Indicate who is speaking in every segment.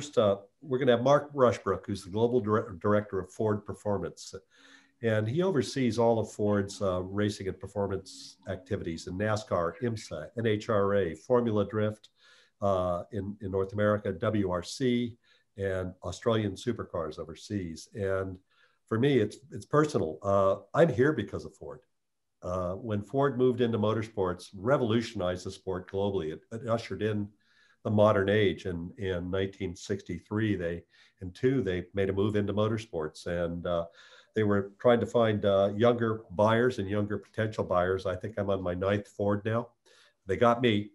Speaker 1: first, uh, we're going to have Mark Rushbrook, who's the global dire- director of Ford Performance. And he oversees all of Ford's uh, racing and performance activities in NASCAR, IMSA, NHRA, Formula Drift uh, in, in North America, WRC, and Australian supercars overseas. And for me, it's, it's personal. Uh, I'm here because of Ford. Uh, when Ford moved into motorsports, revolutionized the sport globally. It, it ushered in the modern age. And in 1963, they, and two, they made a move into motorsports. And uh, they were trying to find uh, younger buyers and younger potential buyers. I think I'm on my ninth Ford now. They got me,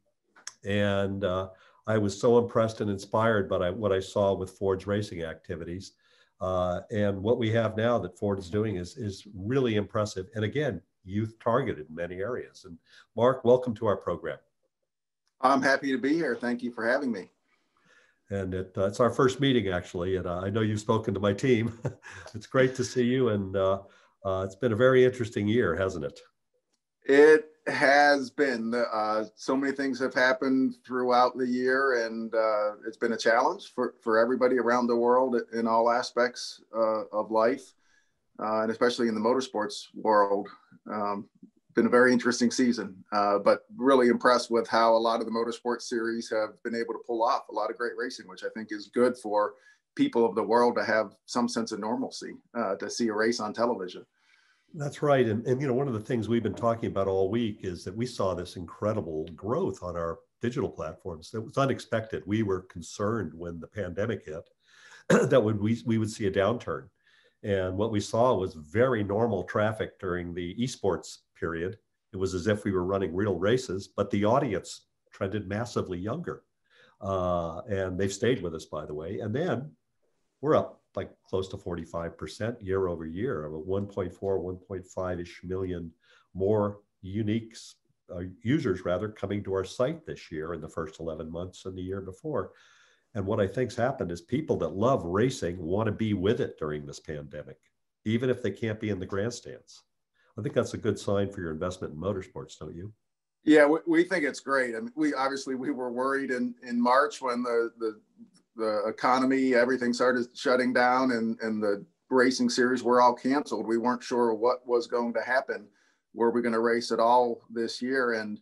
Speaker 1: and uh, I was so impressed and inspired by what I saw with Ford's racing activities. Uh, and what we have now that Ford is doing is, is really impressive. And again, youth targeted in many areas. And Mark, welcome to our program.
Speaker 2: I'm happy to be here. Thank you for having me
Speaker 1: and it, uh, it's our first meeting actually. And uh, I know you've spoken to my team. it's great to see you, and uh, uh, it's been a very interesting year, hasn't it?
Speaker 2: It has been. Uh, so many things have happened throughout the year, and uh, it's been a challenge for for everybody around the world in all aspects of life, and especially in the motorsports world. Um, been a very interesting season, uh, but really impressed with how a lot of the motorsport series have been able to pull off a lot of great racing, which I think is good for people of the world to have some sense of normalcy uh, to see a race on television.
Speaker 1: That's right. And, and, you know, one of the things we've been talking about all week is that we saw this incredible growth on our digital platforms. that was unexpected. We were concerned when the pandemic hit that would we, we would see a downturn. And what we saw was very normal traffic during the esports period. It was as if we were running real races, but the audience trended massively younger. Uh, and they've stayed with us, by the way. And then we're up like close to 45% year over year, of 1.4, 1.5 ish million more unique uh, users rather coming to our site this year in the first 11 months than the year before. And what I think's happened is people that love racing want to be with it during this pandemic, even if they can't be in the grandstands. I think that's a good sign for your investment in motorsports, don't you?
Speaker 2: Yeah, we, we think it's great. I mean, we obviously we were worried in in March when the the the economy everything started shutting down and and the racing series were all canceled. We weren't sure what was going to happen. Were we going to race at all this year? And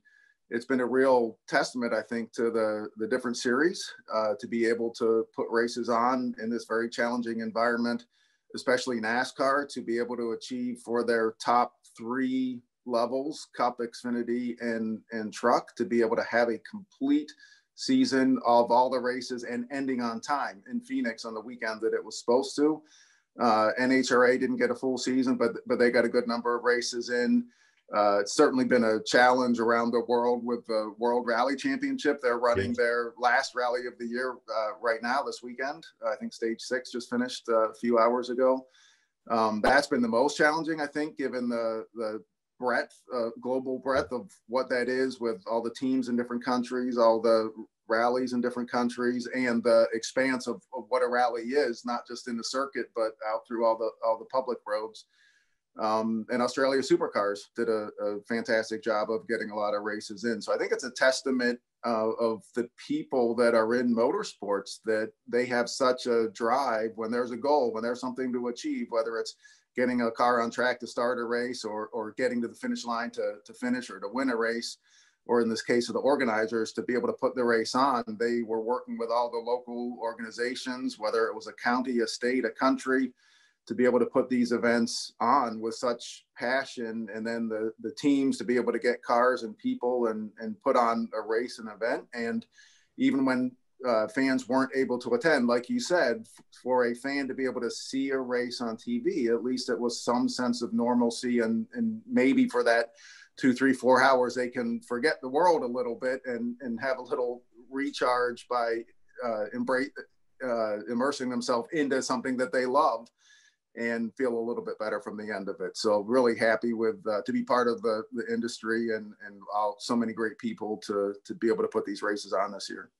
Speaker 2: it's been a real testament, I think, to the the different series uh, to be able to put races on in this very challenging environment, especially NASCAR, to be able to achieve for their top three levels cup xfinity and and truck to be able to have a complete season of all the races and ending on time in phoenix on the weekend that it was supposed to uh, nhra didn't get a full season but but they got a good number of races in uh, it's certainly been a challenge around the world with the World Rally Championship. They're running their last rally of the year uh, right now this weekend. I think stage six just finished uh, a few hours ago. Um, that's been the most challenging, I think, given the the breadth, uh, global breadth of what that is with all the teams in different countries, all the rallies in different countries, and the expanse of, of what a rally is, not just in the circuit, but out through all the all the public roads. Um, and Australia Supercars did a, a, fantastic job of getting a lot of races in. So I think it's a testament uh, of the people that are in motorsports that they have such a drive when there's a goal, when there's something to achieve, whether it's getting a car on track to start a race or, or getting to the finish line to, to finish or to win a race, or in this case of the organizers to be able to put the race on. They were working with all the local organizations, whether it was a county, a state, a country, to be able to put these events on with such passion and then the the teams to be able to get cars and people and and put on a race and event. And even when uh, fans weren't able to attend like you said for a fan to be able to see a race on tv at least it was some sense of normalcy and and maybe for that two three four hours they can forget the world a little bit and and have a little recharge by uh, embrace uh, immersing themselves into something that they love and feel a little bit better from the end of it. So really happy with uh, to be part of the, the industry and and all, so many great people to to be able to put these races on this year.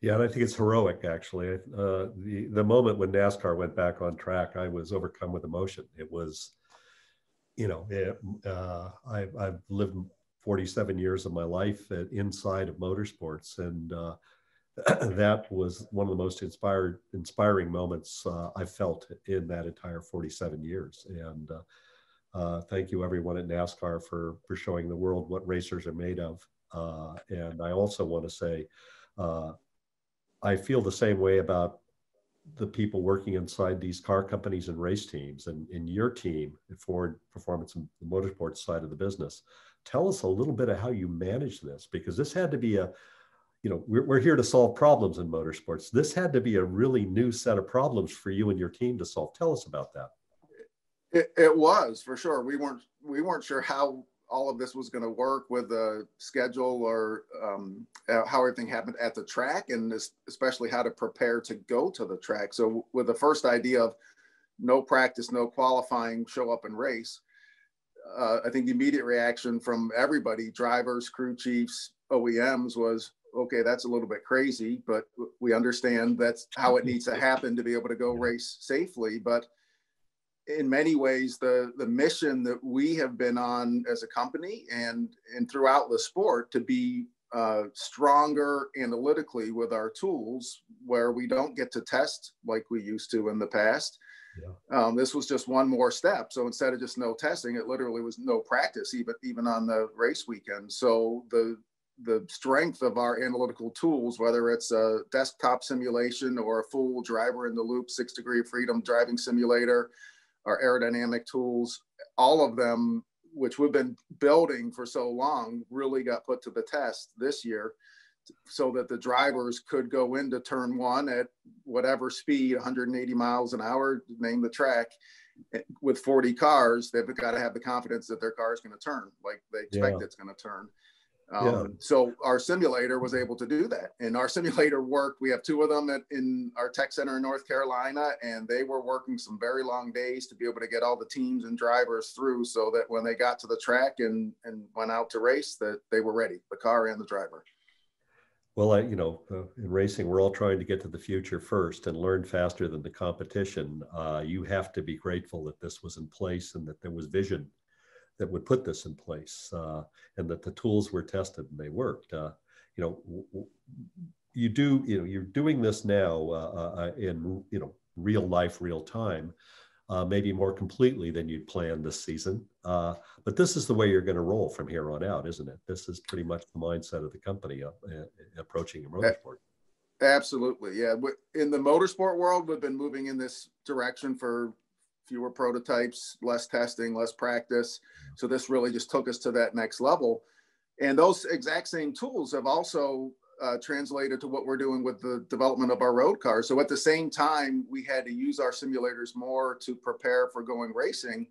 Speaker 1: Yeah, and I think it's heroic actually. Uh, the the moment when NASCAR went back on track, I was overcome with emotion. It was, you know, it, uh, I, I've lived 47 years of my life at, inside of motorsports, and uh, that was one of the most inspired, inspiring moments uh, I felt in that entire 47 years. And uh, uh, thank you, everyone at NASCAR, for for showing the world what racers are made of. Uh, and I also want to say, uh, I feel the same way about the people working inside these car companies and race teams and in your team Ford Performance and the Motorsports side of the business. Tell us a little bit of how you manage this because this had to be a, you know, we're, we're here to solve problems in motorsports. This had to be a really new set of problems for you and your team to solve. Tell us about that.
Speaker 2: It, it was for sure. We weren't we weren't sure how all of this was going to work with the schedule or um, how everything happened at the track and this, especially how to prepare to go to the track. So with the first idea of no practice, no qualifying, show up and race, uh, I think the immediate reaction from everybody, drivers, crew chiefs, OEMs was, okay, that's a little bit crazy, but we understand that's how it needs to happen to be able to go race safely. But in many ways the the mission that we have been on as a company and and throughout the sport to be uh, stronger analytically with our tools where we don't get to test like we used to in the past yeah. um, this was just one more step so instead of just no testing it literally was no practice even even on the race weekend so the the strength of our analytical tools, whether it's a desktop simulation or a full driver in the loop, six degree of freedom driving simulator, our aerodynamic tools, all of them, which we've been building for so long, really got put to the test this year so that the drivers could go into turn one at whatever speed 180 miles an hour name the track with 40 cars they've got to have the confidence that their car is going to turn like they expect yeah. it's going to turn um, yeah. So our simulator was able to do that, and our simulator worked. We have two of them at, in our tech center in North Carolina, and they were working some very long days to be able to get all the teams and drivers through, so that when they got to the track and and went out to race, that they were ready, the car and the driver.
Speaker 1: Well, I, you know, uh, in racing, we're all trying to get to the future first and learn faster than the competition. Uh, you have to be grateful that this was in place and that there was vision that would put this in place uh, and that the tools were tested and they worked. Uh, you know, you do, you know, you're doing this now uh, uh, uh, in, you know, real life, real time, maybe more completely than you'd planned this season. but this is the way you're going to roll from here on out, isn't it? This is pretty much the mindset of the company approaching a motorsport.
Speaker 2: Absolutely. Yeah. In the motorsport world, we've been moving in this direction for fewer prototypes, less testing, less practice. So this really just took us to that next level. And those exact same tools have also uh, translated to what we're doing with the development of our road cars. So at the same time, we had to use our simulators more to prepare for going racing.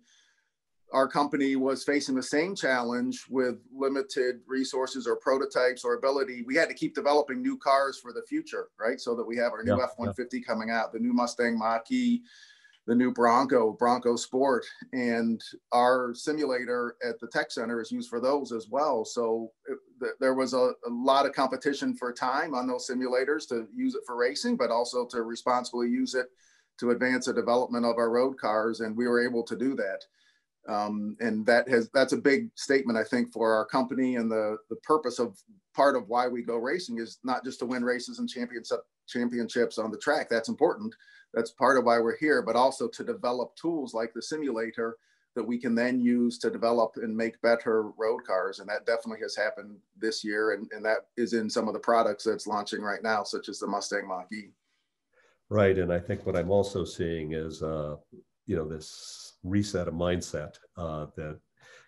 Speaker 2: Our company was facing the same challenge with limited resources or prototypes or ability. We had to keep developing new cars for the future, right? So that we have our new yeah, F 150 yeah. coming out, the new Mustang Mach E, the new Bronco, Bronco Sport, and our simulator at the tech center is used for those as well. So it, th- there was a, a, lot of competition for time on those simulators to use it for racing, but also to responsibly use it to advance the development of our road cars, and we were able to do that. Um, and that has that's a big statement I think for our company and the the purpose of part of why we go racing is not just to win races and championship championships on the track. That's important that's part of why we're here, but also to develop tools like the simulator that we can then use to develop and make better road cars. And that definitely has happened this year. And, and that is in some of the products that's launching right now, such as the Mustang Mach E.
Speaker 1: Right. And I think what I'm also seeing is, uh, you know, this reset of mindset, uh, that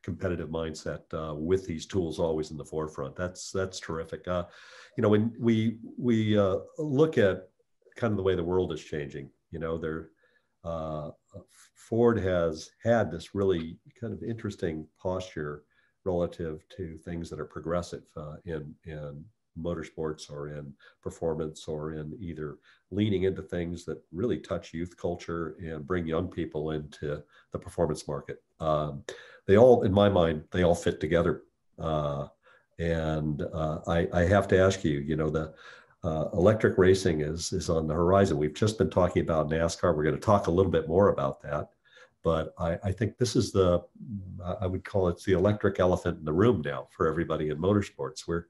Speaker 1: competitive mindset uh, with these tools always in the forefront. That's that's terrific. Uh, you know, when we we uh, look at kind of the way the world is changing, you know, there, uh, Ford has had this really kind of interesting posture relative to things that are progressive uh, in in motorsports or in performance or in either leaning into things that really touch youth culture and bring young people into the performance market. Um, they all, in my mind, they all fit together. Uh, and uh, I, I, have to ask you, you know, the uh, electric racing is is on the horizon. We've just been talking about NASCAR. We're going to talk a little bit more about that, but I, I think this is the I would call it the electric elephant in the room now for everybody in motorsports. We're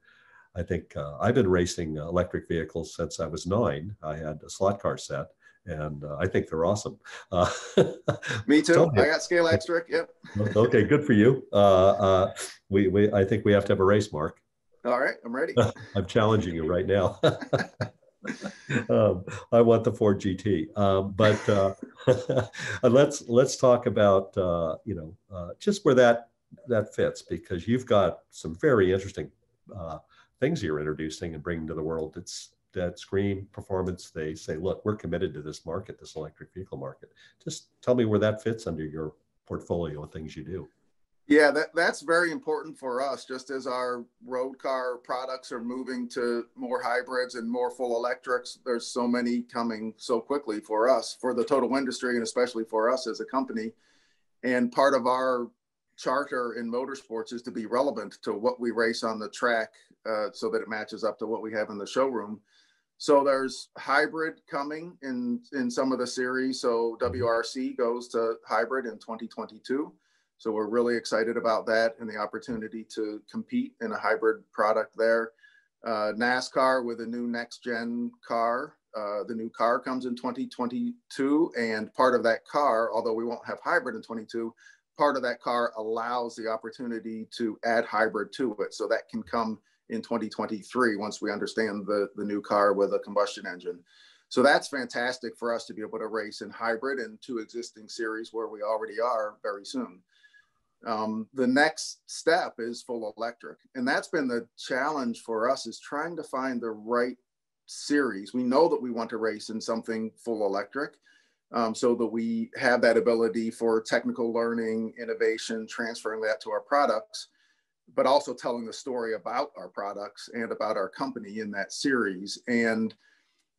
Speaker 1: I think uh, I've been racing electric vehicles since I was nine. I had a slot car set, and uh, I think they're awesome. Uh,
Speaker 2: Me too. I got scale electric. Yep.
Speaker 1: okay, good for you. Uh, uh, we, we, I think we have to have a race, Mark.
Speaker 2: All right, I'm ready.
Speaker 1: I'm challenging you right now. um, I want the Ford GT, um, but uh, let's let's talk about uh, you know uh, just where that that fits because you've got some very interesting uh, things you're introducing and bringing to the world. It's that screen performance. They say, look, we're committed to this market, this electric vehicle market. Just tell me where that fits under your portfolio of things you do.
Speaker 2: Yeah, that, that's very important for us. Just as our road car products are moving to more hybrids and more full electrics, there's so many coming so quickly for us, for the total industry, and especially for us as a company. And part of our charter in motorsports is to be relevant to what we race on the track uh, so that it matches up to what we have in the showroom. So there's hybrid coming in in some of the series. So WRC goes to hybrid in 2022. So we're really excited about that and the opportunity to compete in a hybrid product there. Uh, NASCAR with a new next gen car. Uh, the new car comes in 2022, and part of that car, although we won't have hybrid in 22, part of that car allows the opportunity to add hybrid to it. So that can come in 2023 once we understand the, the new car with a combustion engine. So that's fantastic for us to be able to race in hybrid in two existing series where we already are very soon. Um, the next step is full electric. And that's been the challenge for us is trying to find the right series. We know that we want to race in something full electric um, so that we have that ability for technical learning, innovation, transferring that to our products, but also telling the story about our products and about our company in that series. And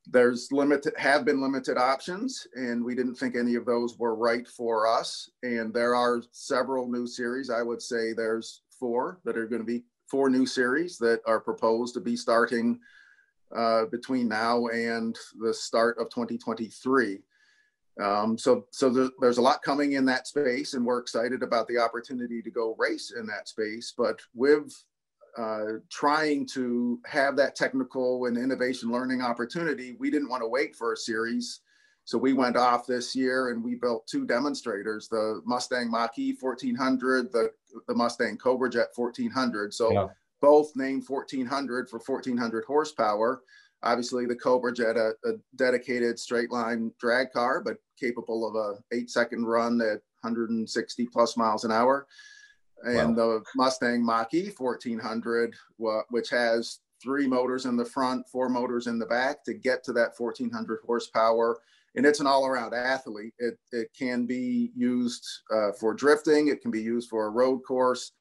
Speaker 2: there's limited have been limited options and we didn't think any of those were right for us. And there are several new series. I would say there's four that are going to be four new series that are proposed to be starting uh, between now and the start of 2023 um, so so the, there's a lot coming in that space and we're excited about the opportunity to go race in that space but with uh, trying to have that technical and innovation learning opportunity, we didn't want to wait for a series. So we went off this year and we built two demonstrators, the Mustang Mach-E 1400, the, the Mustang Cobra Jet 1400. So yeah. both named 1400 for 1400 horsepower. Obviously the Cobra Jet, a, a dedicated straight line drag car, but capable of a eight second run at 160 plus miles an hour and wow. the Mustang Mach-E 1400, which has three motors in the front, four motors in the back to get to that 1400 horsepower. And it's an all-around athlete. It, it can be used uh, for drifting. It can be used for a road course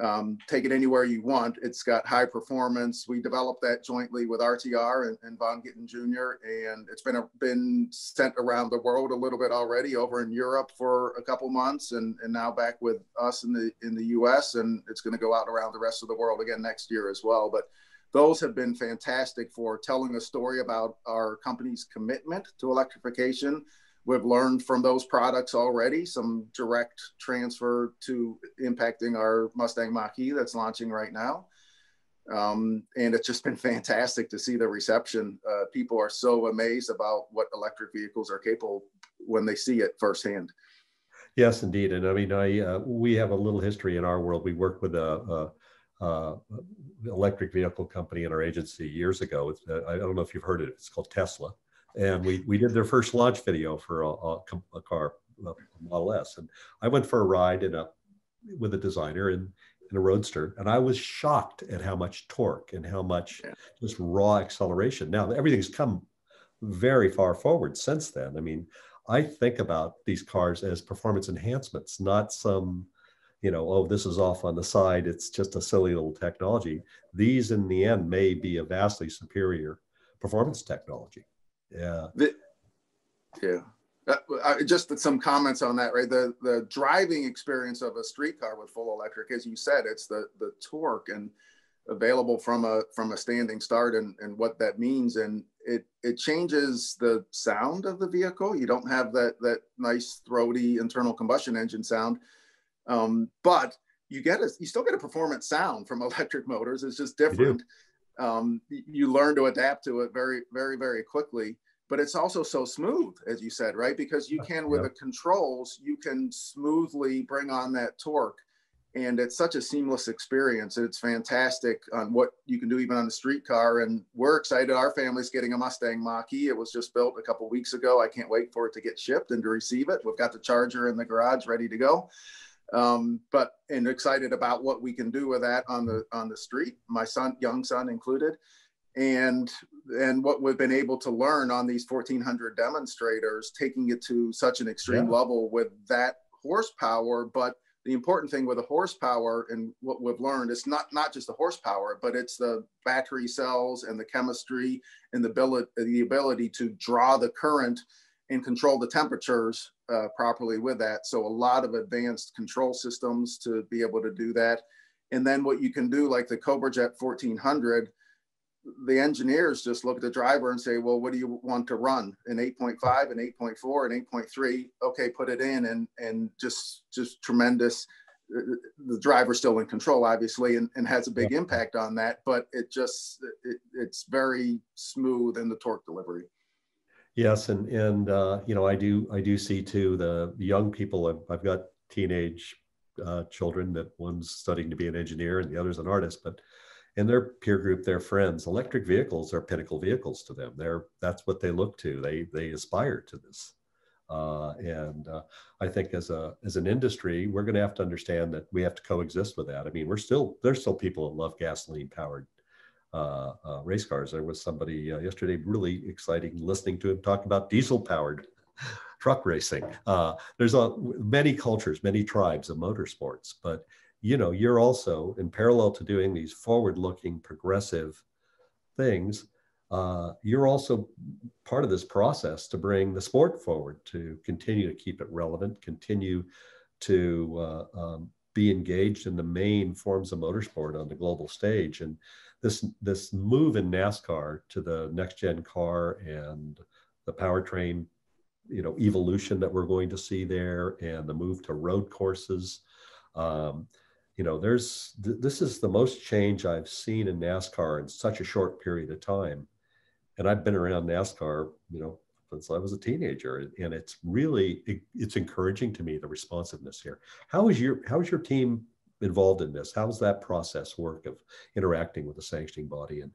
Speaker 2: um, take it anywhere you want. It's got high performance. We developed that jointly with RTR and, and Vaughn Gittin Jr. And it's been a, been sent around the world a little bit already over in Europe for a couple months and, and now back with us in the in the US and it's going to go out around the rest of the world again next year as well. But those have been fantastic for telling a story about our company's commitment to electrification We've learned from those products already some direct transfer to impacting our Mustang Mach-E that's launching right now. Um, and it's just been fantastic to see the reception. Uh, people are so amazed about what electric vehicles are capable when they see it firsthand.
Speaker 1: Yes, indeed. And I mean, I uh, we have a little history in our world. We worked with a, a, a electric vehicle company in our agency years ago. Uh, I don't know if you've heard it. It's called Tesla and we we did their first launch video for a, a, a car, a Model S, and I went for a ride in a with a designer in in a roadster, and I was shocked at how much torque and how much just raw acceleration. Now everything's come very far forward since then. I mean, I think about these cars as performance enhancements, not some you know, oh, this is off on the side. It's just a silly little technology. These, in the end, may be a vastly superior performance technology. Yeah. The,
Speaker 2: yeah. Uh, just some comments on that, right? The the driving experience of a street car with full electric, as you said, it's the the torque and available from a from a standing start and, and what that means and it it changes the sound of the vehicle you don't have that that nice throaty internal combustion engine sound um, but you get a you still get a performance sound from electric motors it's just different um, you learn to adapt to it very, very, very quickly. But it's also so smooth, as you said, right? Because you can, with the controls, you can smoothly bring on that torque. And it's such a seamless experience. It's fantastic on what you can do even on the street car. And we're excited. Our family's getting a Mustang Mach-E. It was just built a couple weeks ago. I can't wait for it to get shipped and to receive it. We've got the charger in the garage ready to go um, but and excited about what we can do with that on the on the street my son young son included and and what we've been able to learn on these 1400 demonstrators taking it to such an extreme yeah. level with that horsepower but the important thing with the horsepower and what we've learned is not not just the horsepower but it's the battery cells and the chemistry and the ability the ability to draw the current and control the temperatures uh, properly with that. So a lot of advanced control systems to be able to do that. And then what you can do, like the Cobra Jet 1400, the engineers just look at the driver and say, well, what do you want to run? An 8.5, an 8.4, an 8.3. Okay, put it in and and just just tremendous. The driver's still in control, obviously, and, and has a big impact on that, but it just it, it's very smooth in the torque delivery.
Speaker 1: Yes, and and uh, you know I do I do see too the young people. I've, I've got teenage uh, children that one's studying to be an engineer and the other's an artist, but in their peer group, their friends, electric vehicles are pinnacle vehicles to them. They're that's what they look to. They they aspire to this, uh, and uh, I think as a as an industry, we're going to have to understand that we have to coexist with that. I mean, we're still there's still people that love gasoline powered uh, uh, race cars. There was somebody uh, yesterday really exciting listening to him talk about diesel powered truck racing. Uh, there's a, many cultures, many tribes of motorsports, but you know, you're also in parallel to doing these forward looking progressive things. Uh, you're also part of this process to bring the sport forward, to continue to keep it relevant, continue to uh, um, be engaged in the main forms of motorsport on the global stage. And this this move in NASCAR to the next gen car and the powertrain, you know, evolution that we're going to see there, and the move to road courses. Um, you know, there's th- this is the most change I've seen in NASCAR in such a short period of time, and I've been around NASCAR, you know, since I was a teenager, and it's really it, it's encouraging to me the responsiveness here. How is your how is your team involved in this? How's that process work of interacting with the sanctioning body and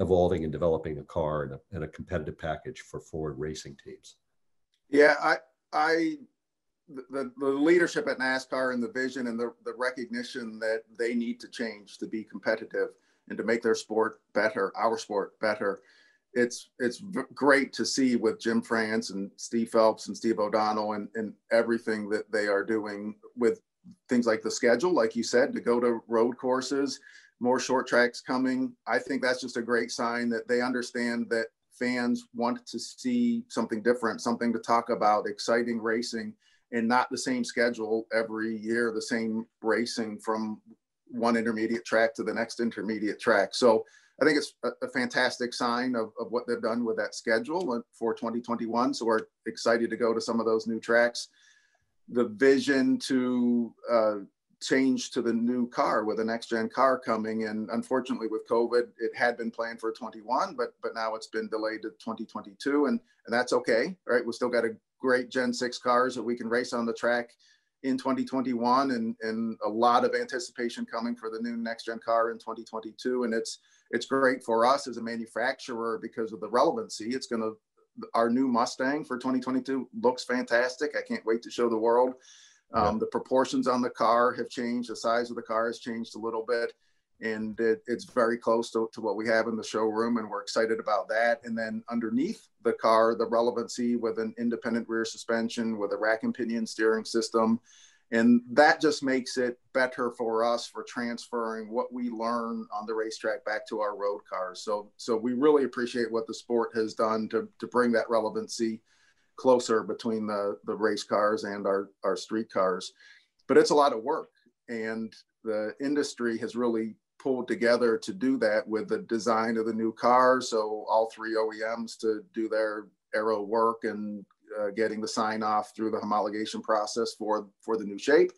Speaker 1: evolving and developing a car and a, and a competitive package for Ford racing teams?
Speaker 2: Yeah, I, I, the, the leadership at NASCAR and the vision and the, the recognition that they need to change to be competitive and to make their sport better, our sport better. It's it's great to see with Jim France and Steve Phelps and Steve O'Donnell and, and everything that they are doing with things like the schedule, like you said, to go to road courses, more short tracks coming. I think that's just a great sign that they understand that fans want to see something different, something to talk about, exciting racing, and not the same schedule every year, the same racing from one intermediate track to the next intermediate track. So I think it's a, a fantastic sign of, of what they've done with that schedule for 2021. So we're excited to go to some of those new tracks the vision to uh, change to the new car with the next gen car coming. And unfortunately, with COVID, it had been planned for 21, but but now it's been delayed to 2022, and and that's okay, right? We still got a great Gen 6 cars that we can race on the track in 2021 and, and a lot of anticipation coming for the new next gen car in 2022 and it's it's great for us as a manufacturer because of the relevancy it's going to our new Mustang for 2022 looks fantastic. I can't wait to show the world. Um, yeah. The proportions on the car have changed. The size of the car has changed a little bit, and it, it's very close to, to what we have in the showroom, and we're excited about that. And then underneath the car, the relevancy with an independent rear suspension, with a rack and pinion steering system, and that just makes it better for us for transferring what we learn on the racetrack back to our road cars. So so we really appreciate what the sport has done to, to bring that relevancy closer between the the race cars and our our street cars. But it's a lot of work and the industry has really pulled together to do that with the design of the new car. So all three OEMs to do their aero work and uh, getting the sign off through the homologation process for for the new shape,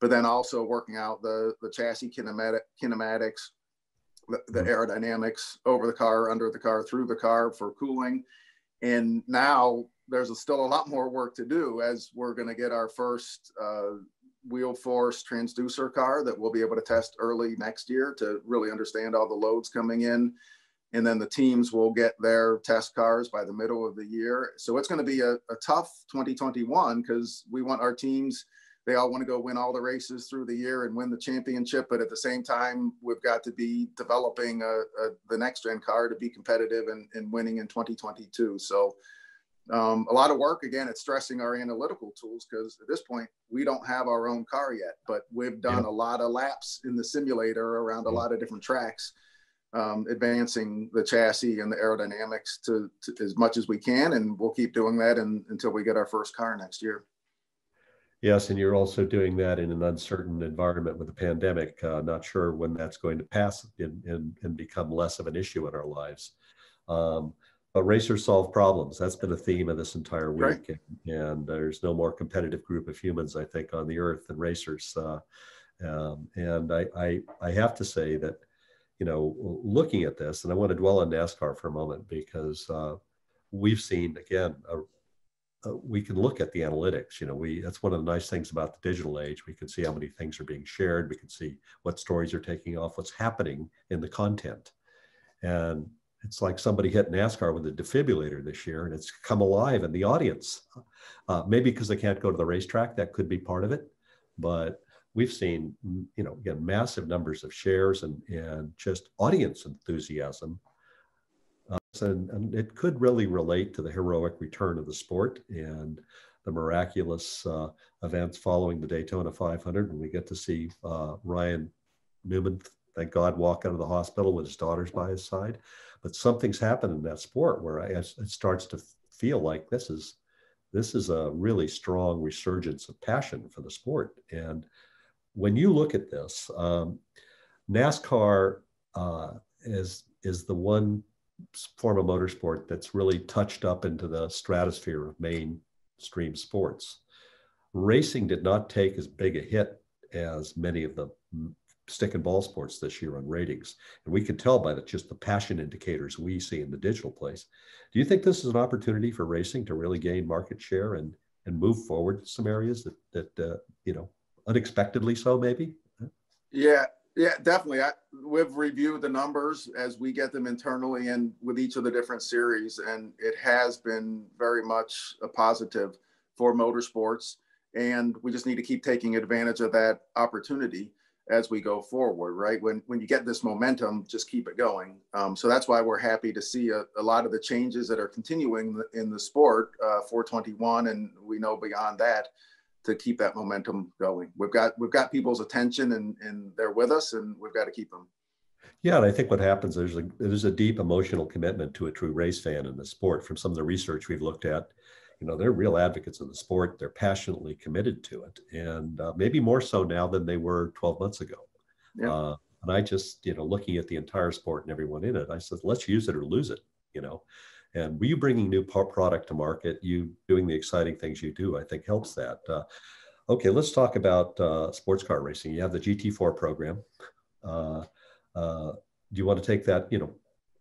Speaker 2: but then also working out the the chassis kinematic, kinematics the, the mm-hmm. aerodynamics over the car, under the car, through the car for cooling. And now there's still a lot more work to do as we're going to get our first uh, wheel force transducer car that we'll be able to test early next year to really understand all the loads coming in. And then the teams will get their test cars by the middle of the year. So it's going to be a, a tough 2021 because we want our teams – they all want to go win all the races through the year and win the championship. But at the same time, we've got to be developing a, a, the next gen car to be competitive and, and winning in 2022. So um, a lot of work. Again, it's stressing our analytical tools because at this point we don't have our own car yet, but we've done yeah. a lot of laps in the simulator around a lot of different tracks. Um, advancing the chassis and the aerodynamics to, to, as much as we can, and we'll keep doing that in, until we get our first car next year.
Speaker 1: Yes, and you're also doing that in an uncertain environment with the pandemic. Uh, not sure when that's going to pass and, and, and become less of an issue in our lives. Um, but racers solve problems. That's been a theme of this entire week. Right. And, there's no more competitive group of humans, I think, on the earth than racers. Uh, um, and I, I, I have to say that, you know, looking at this, and I want to dwell on NASCAR for a moment because uh, we've seen again a, uh, we can look at the analytics. You know, we that's one of the nice things about the digital age. We can see how many things are being shared. We can see what stories are taking off, what's happening in the content, and it's like somebody hit NASCAR with a defibrillator this year, and it's come alive in the audience. Uh, maybe because they can't go to the racetrack, that could be part of it, but we've seen, you know, again, massive numbers of shares and and just audience enthusiasm and, and, it could really relate to the heroic return of the sport and the miraculous uh, events following the Daytona 500 when we get to see uh, Ryan Newman, thank God, walk out of the hospital with his daughters by his side. But something's happened in that sport where I, it starts to feel like this is this is a really strong resurgence of passion for the sport. And when you look at this, um, NASCAR uh, is is the one form of motorsport that's really touched up into the stratosphere of mainstream sports. Racing did not take as big a hit as many of the stick and ball sports this year on ratings. And we can tell by the, just the passion indicators we see in the digital place. Do you think this is an opportunity for racing to really gain market share and, and move forward to some areas that, that uh, you know, unexpectedly so maybe?
Speaker 2: Yeah, yeah, definitely. I, we've reviewed the numbers as we get them internally and with each of the different series, and it has been very much a positive for motorsports. And we just need to keep taking advantage of that opportunity as we go forward, right? When when you get this momentum, just keep it going. Um, so that's why we're happy to see a, a, lot of the changes that are continuing in the sport uh, 421, and we know beyond that to keep that momentum going. We've got we've got people's attention and and they're with us, and we've got to keep them.
Speaker 1: Yeah, and I think what happens there's a there's a deep emotional commitment to a true race fan in the sport. From some of the research we've looked at, you know, they're real advocates of the sport. They're passionately committed to it, and uh, maybe more so now than they were 12 months ago. Yeah. Uh, and I just, you know, looking at the entire sport and everyone in it, I said, let's use it or lose it. You know, and were you bringing new product to market, you doing the exciting things you do, I think helps that. Uh, okay, let's talk about uh, sports car racing. You have the GT4 program. Uh, uh, do you want to take that, you know,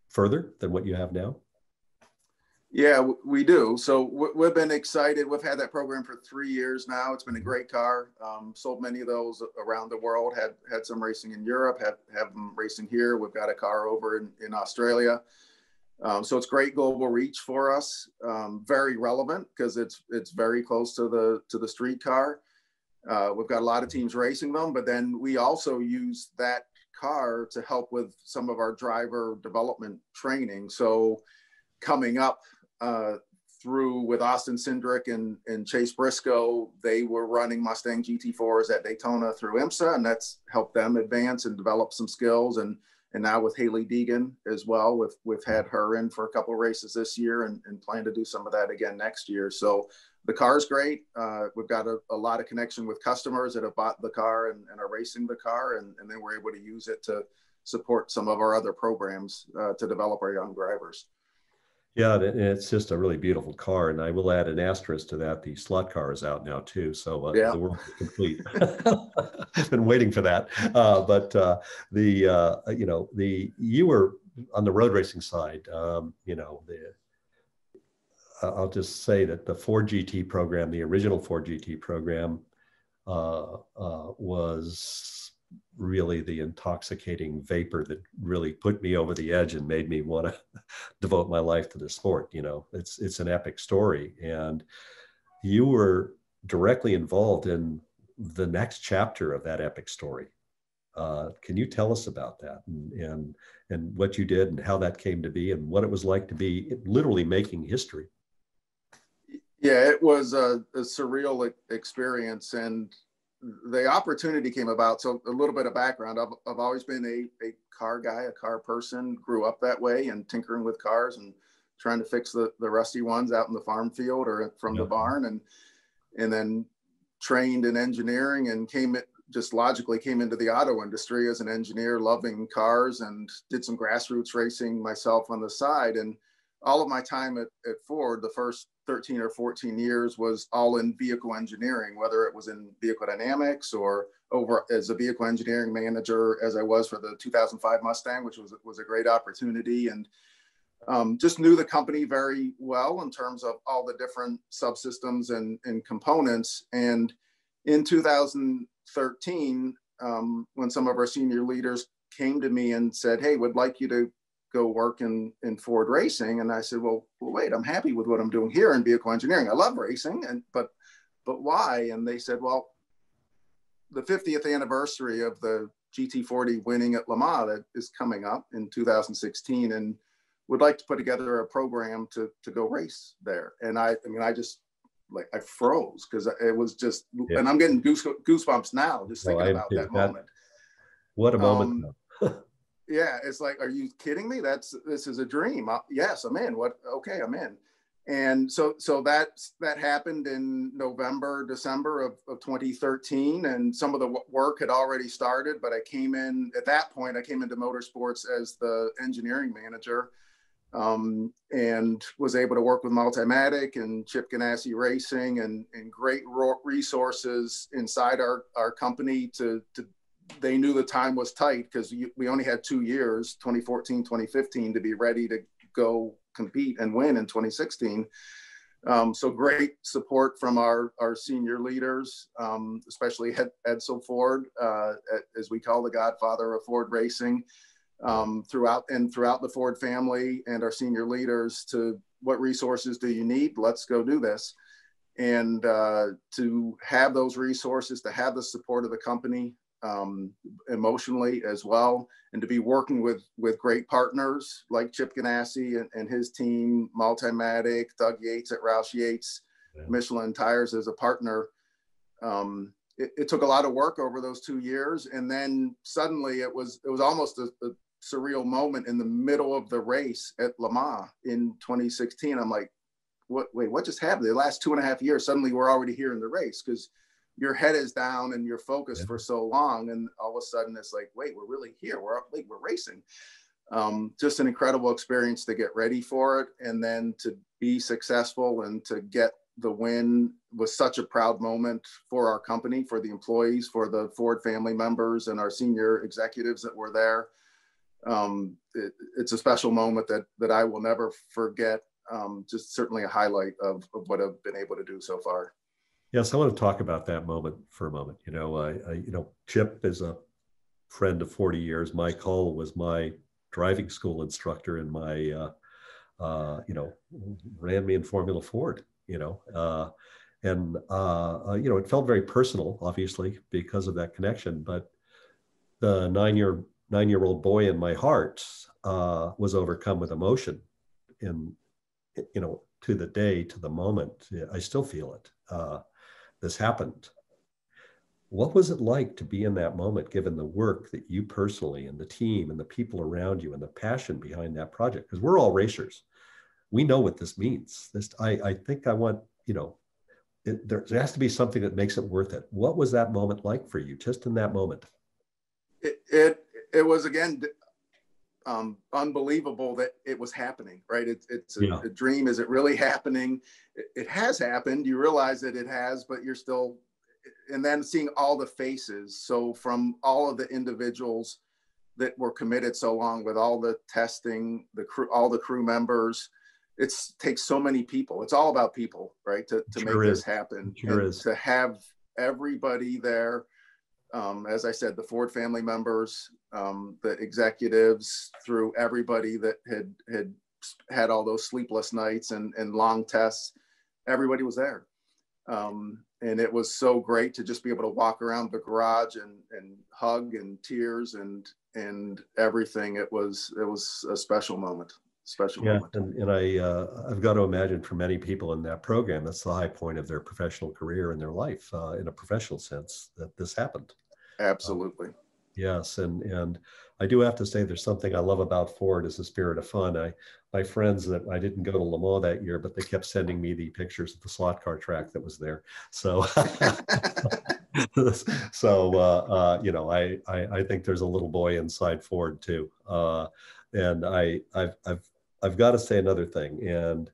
Speaker 1: further than what you have now?
Speaker 2: Yeah, we do. So we've been excited. We've had that program for three years now. It's been a great car. Um, sold many of those around the world. Had had some racing in Europe. Have have them racing here. We've got a car over in, in Australia. Um, so it's great global reach for us. Um, very relevant because it's it's very close to the to the street car. Uh, we've got a lot of teams racing them, but then we also use that car to help with some of our driver development training. So coming up uh, through with Austin Cindric and, and Chase Briscoe, they were running Mustang GT4s at Daytona through IMSA, and that's helped them advance and develop some skills and and now with Hailie Deegan as well. We've we've had her in for a couple of races this year and, and plan to do some of that again next year. So the car is great. Uh, we've got a, a, lot of connection with customers that have bought the car and, and are racing the car, and, and then we're able to use it to support some of our other programs uh, to develop our young drivers.
Speaker 1: Yeah, and it's just a really beautiful car, and I will add an asterisk to that. The slot car is out now too, so uh, yeah. the world is complete. I've been waiting for that, uh, but uh, the uh, you know the you were on the road racing side. Um, you know the I'll just say that the Ford GT program, the original Ford GT program, uh, uh, was really the intoxicating vapor that really put me over the edge and made me want to devote my life to the sport. You know, it's it's an epic story, and you were directly involved in the next chapter of that epic story. Uh, can you tell us about that and, and and what you did and how that came to be and what it was like to be literally making history?
Speaker 2: Yeah, it was a, a surreal experience, and the opportunity came about. So a little bit of background. I've, I've always been a, a car guy, a car person, grew up that way and tinkering with cars and trying to fix the, the rusty ones out in the farm field or from the barn. And, and then trained in engineering and came it just logically came into the auto industry as an engineer, loving cars and did some grassroots racing myself on the side. And all of my time at, at Ford, the first 13 or 14 years was all in vehicle engineering, whether it was in vehicle dynamics or over as a vehicle engineering manager, as I was for the 2005 Mustang, which was, was a great opportunity. And um, just knew the company very well in terms of all the different subsystems and, and components. And in 2013, um, when some of our senior leaders came to me and said, Hey, would like you to go work in, in Ford racing. And I said, well, well, wait, I'm happy with what I'm doing here in vehicle engineering. I love racing, and but but why? And they said, well, the 50th anniversary of the GT40 winning at Le Mans that is coming up in 2016, and would like to put together a program to to go race there. And I, I mean, I just like I froze because it was just, yeah. and I'm getting goose, goosebumps now just thinking about that, that, moment.
Speaker 1: What a moment! Um,
Speaker 2: yeah it's like are you kidding me? That's this is a dream. Uh, yes i'm in. What okay i'm in. And so so that that happened in november december of, of 2013 and some of the work had already started but i came in at that point i came into motorsports as the engineering manager um, and was able to work with multimatic and chip ganassi racing and, and great resources inside our, our company to, to they knew the time was tight because we only had two years 2014 2015 to be ready to go compete and win in 2016 um, so great support from our, our senior leaders, um, especially Ed, Edsel Ford, uh, as we call the godfather of Ford racing, um, throughout and throughout the Ford family and our senior leaders to what resources do you need? Let's go do this. And uh, to have those resources, to have the support of the company, um, emotionally as well, and to be working with with great partners like Chip Ganassi and, and his team, Multimatic, Doug Yates at Roush Yates, yeah. Michelin Tires as a partner. Um, it, it, took a lot of work over those two years, and then suddenly it was it was almost a, a surreal moment in the middle of the race at Le Mans in 2016. I'm like, what? Wait, what just happened? The last two and a half years, suddenly we're already here in the race because your head is down and you're focused yeah. for so long and all of a sudden it's like wait we're really here. We're up late we're racing. Um, just an incredible experience to get ready for it and then to be successful and to get the win was such a proud moment for our company for the employees for the ford family members and our senior executives that were there. Um, it, it's a special moment that that i will never forget um, just certainly a highlight of, of what i've been able to do so far
Speaker 1: Yes, I want to talk about that moment for a moment. You know, I, I, you know, Chip is a friend of 40 years. Mike Hull was my driving school instructor and my, uh, uh, you know, ran me in Formula Ford. You know, uh, and uh, uh, you know, it felt very personal, obviously, because of that connection. But the nine-year nine-year-old boy in my heart uh, was overcome with emotion, and you know, to the day, to the moment, I still feel it this happened. What was it like to be in that moment, given the work that you personally and the team and the people around you and the passion behind that project? Because we're all racers. We know what this means. This, I, I think I want, you know, it, there, there has to be something that makes it worth it. What was that moment like for you, just in that moment?
Speaker 2: It, it, it was again um, unbelievable that it was happening, right? It, it's a, yeah. a, dream. Is it really happening? It, it, has happened. You realize that it has, but you're still, and then seeing all the faces. So from all of the individuals that were committed so long with all the testing, the crew, all the crew members, it takes so many people. It's all about people, right? To, to sure make is. this happen.
Speaker 1: Sure and is.
Speaker 2: To have everybody there um, as I said, the Ford family members, um, the executives, through everybody that had had had all those sleepless nights and, and long tests, everybody was there. Um, and it was so great to just be able to walk around the garage and, and hug and tears and and everything. It was it was a special moment. Special
Speaker 1: yeah,
Speaker 2: moment.
Speaker 1: And, and I uh, I've got to imagine for many people in that program, that's the high point of their professional career and their life uh, in a professional sense that this happened.
Speaker 2: Absolutely. Um,
Speaker 1: yes, and and I do have to say there's something I love about Ford is the spirit of fun. I my friends that I didn't go to Le Mans that year, but they kept sending me the pictures of the slot car track that was there. So so uh, uh, you know I, I, I think there's a little boy inside Ford too. Uh, and I I've I've I've got to say another thing and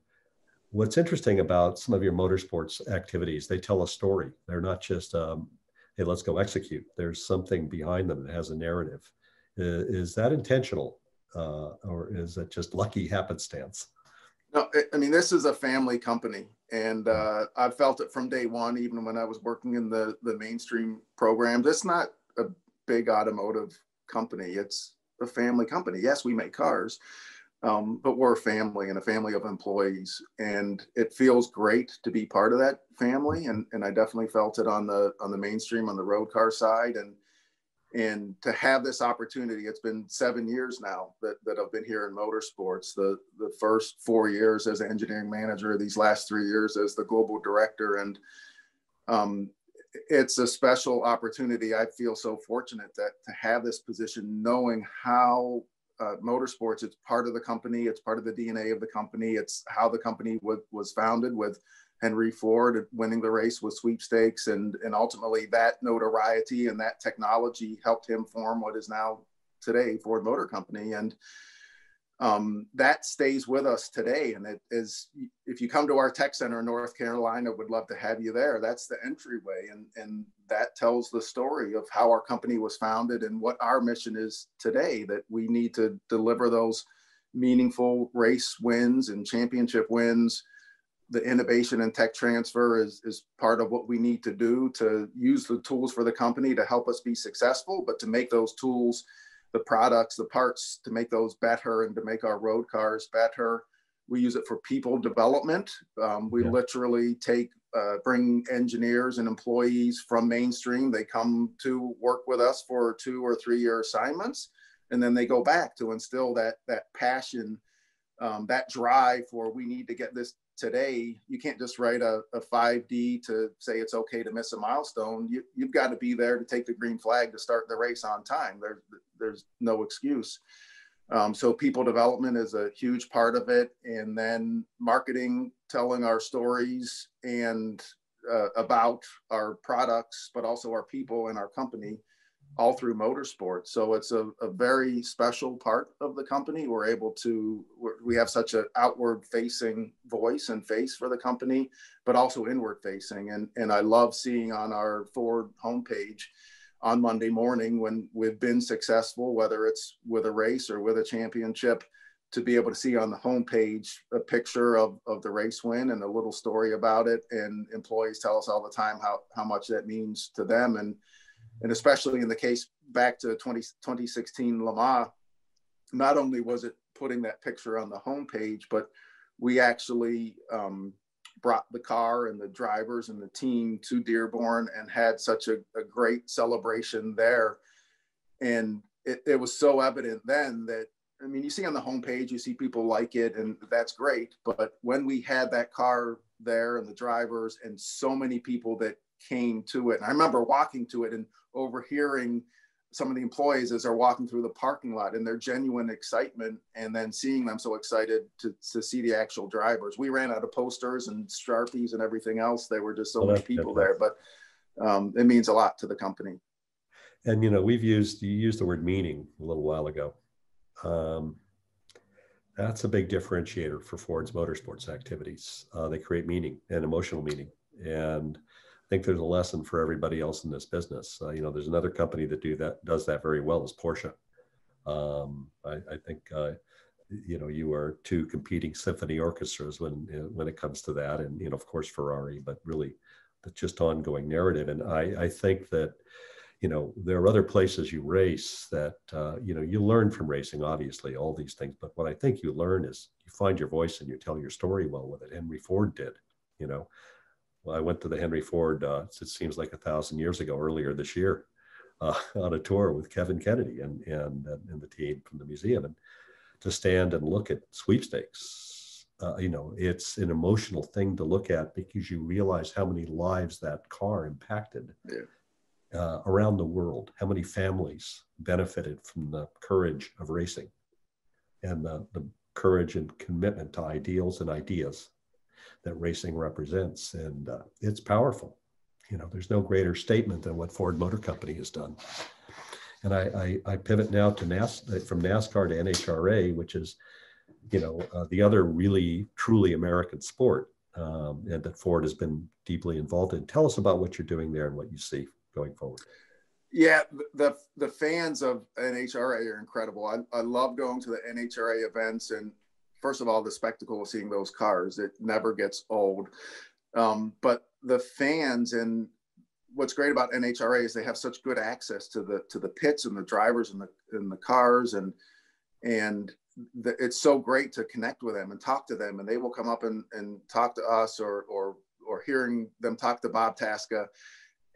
Speaker 1: what's interesting about some of your motorsports activities they tell a story they're not just um, hey, let's go execute. There's something behind them that has a narrative. Is, that intentional uh, or is it just lucky happenstance?
Speaker 2: No, I mean, this is a family company. And uh, I've felt it from day one, even when I was working in the, the mainstream programs. It's not a big automotive company, it's a family company. Yes, we make cars, um, but we're a family and a family of employees, and it feels great to be part of that family. And, and I definitely felt it on the on the mainstream on the road car side, and and to have this opportunity. It's been seven years now that, that I've been here in motorsports. The the first four years as an engineering manager, these last three years as the global director, and um, it's a special opportunity. I feel so fortunate that to have this position, knowing how uh, motorsports. It's part of the company. It's part of the DNA of the company. It's how the company w- was founded with Henry Ford winning the race with sweepstakes, and and ultimately that notoriety and that technology helped him form what is now today Ford Motor Company. And um, that stays with us today. And it is, if you come to our tech center in North Carolina, would love to have you there. That's the entryway. And, and that tells the story of how our company was founded and what our mission is today, that we need to deliver those meaningful race wins and championship wins. The innovation and tech transfer is, is part of what we need to do to use the tools for the company to help us be successful, but to make those tools the products, the parts to make those better and to make our road cars better. We use it for people development. Um, we yeah. literally take, uh, bring engineers and employees from mainstream. They come to work with us for two or three year assignments, and then they go back to instill that that passion, um, that drive for we need to get this today, you can't just write a, a 5D to say it's okay to miss a milestone. You, you've got to be there to take the green flag to start the race on time. There's, there's no excuse. Um, so people development is a huge part of it. And then marketing, telling our stories and uh, about our products, but also our people and our company all through motorsports. So it's a, a very special part of the company. We're able to, we're, we have such an outward facing voice and face for the company, but also inward facing. And, and I love seeing on our Ford homepage on Monday morning when we've been successful, whether it's with a race or with a championship, to be able to see on the homepage a picture of, of the race win and a little story about it. And employees tell us all the time how, how much that means to them. And and especially in the case back to 20, 2016 Le Mans, not only was it putting that picture on the homepage, but we actually um, brought the car and the drivers and the team to Dearborn and had such a, a great celebration there. And it, it, was so evident then that, I mean, you see on the homepage, you see people like it, and that's great. But when we had that car there and the drivers and so many people that came to it. And I remember walking to it and overhearing some of the employees as they're walking through the parking lot and their genuine excitement and then seeing them so excited to, to see the actual drivers. We ran out of posters and Sharpies and everything else. There were just so many people there, but um, it means a lot to the company.
Speaker 1: And, you know, we've used, you used the word meaning a little while ago. Um, that's a big differentiator for Ford's motorsports activities. Uh, they create meaning and emotional meaning. And think there's a lesson for everybody else in this business. Uh, you know, there's another company that do that does that very well is Porsche. Um, I, I, think uh, you know you are two competing symphony orchestras when when it comes to that, and you know of course Ferrari, but really just ongoing narrative. And I, I think that you know there are other places you race that uh, you know you learn from racing obviously all these things but what i think you learn is you find your voice and you tell your story well with it henry ford did you know well, i went to the henry ford uh, it seems like a thousand years ago earlier this year uh, on a tour with kevin kennedy and, and and the team from the museum. And to stand and look at sweepstakes uh, you know it's an emotional thing to look at because you realize how many lives that car impacted
Speaker 2: yeah.
Speaker 1: uh, around the world, how many families benefited from the courage of racing and the, the courage and commitment to ideals and ideas that racing represents. And uh, it's powerful. You know, there's no greater statement than what Ford Motor Company has done. And I, I, I pivot now to NAS from NASCAR to NHRA, which is, you know, uh, the other really truly American sport, um, and that Ford has been deeply involved in. Tell us about what you're doing there and what you see going forward?
Speaker 2: Yeah, the the fans of NHRA are incredible. I, I love going to the NHRA events and first of all the spectacle of seeing those cars. It never gets old. Um, but the fans and what's great about NHRA is they have such good access to the to the pits and the drivers and the and the cars and and the, it's so great to connect with them and talk to them and they will come up and, and talk to us or or or hearing them talk to Bob Tasca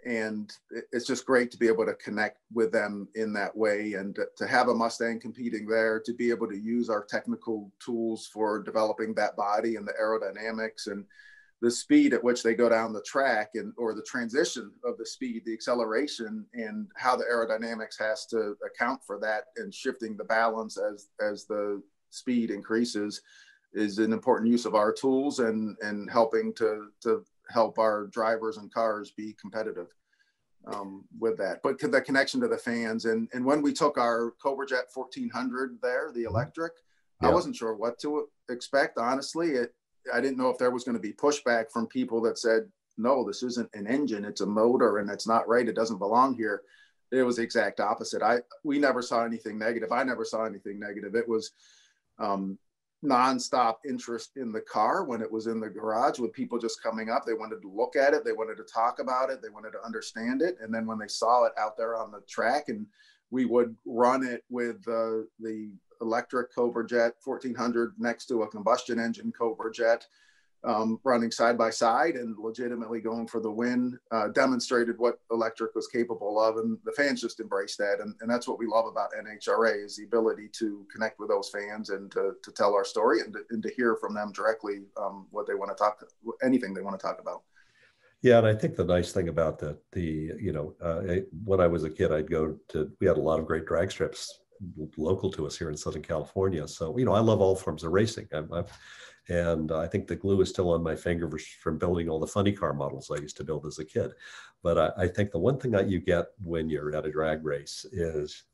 Speaker 2: and it's just great to be able to connect with them in that way and to have a mustang competing there to be able to use our technical tools for developing that body and the aerodynamics and the speed at which they go down the track and or the transition of the speed the acceleration and how the aerodynamics has to account for that and shifting the balance as as the speed increases is an important use of our tools and and helping to to help our drivers and cars be competitive um, with that. But the connection to the fans and and when we took our Cobra Jet 1400 there, the electric, yeah. I wasn't sure what to expect. Honestly, it I didn't know if there was going to be pushback from people that said, "No, this isn't an engine; it's a motor, and it's not right. It doesn't belong here." It was the exact opposite. I we never saw anything negative. I never saw anything negative. It was um, nonstop interest in the car when it was in the garage with people just coming up. They wanted to look at it, they wanted to talk about it, they wanted to understand it. And then when they saw it out there on the track, and we would run it with uh, the electric Cobra Jet 1400 next to a combustion engine Cobra Jet um, running side by side and legitimately going for the win, uh, demonstrated what electric was capable of, and the fans just embraced that, and, and that's what we love about NHRA is the ability to connect with those fans and to, to tell our story and to, and to hear from them directly um, what they want to talk, anything they want to talk about.
Speaker 1: Yeah, and I think the nice thing about that, the you know, uh, when I was a kid, I'd go to. We had a lot of great drag strips local to us here in Southern California. So you know, I love all forms of racing. i I've and I think the glue is still on my finger from building all the funny car models I used to build as a kid. But I, I think the one thing that you get when you're at a drag race is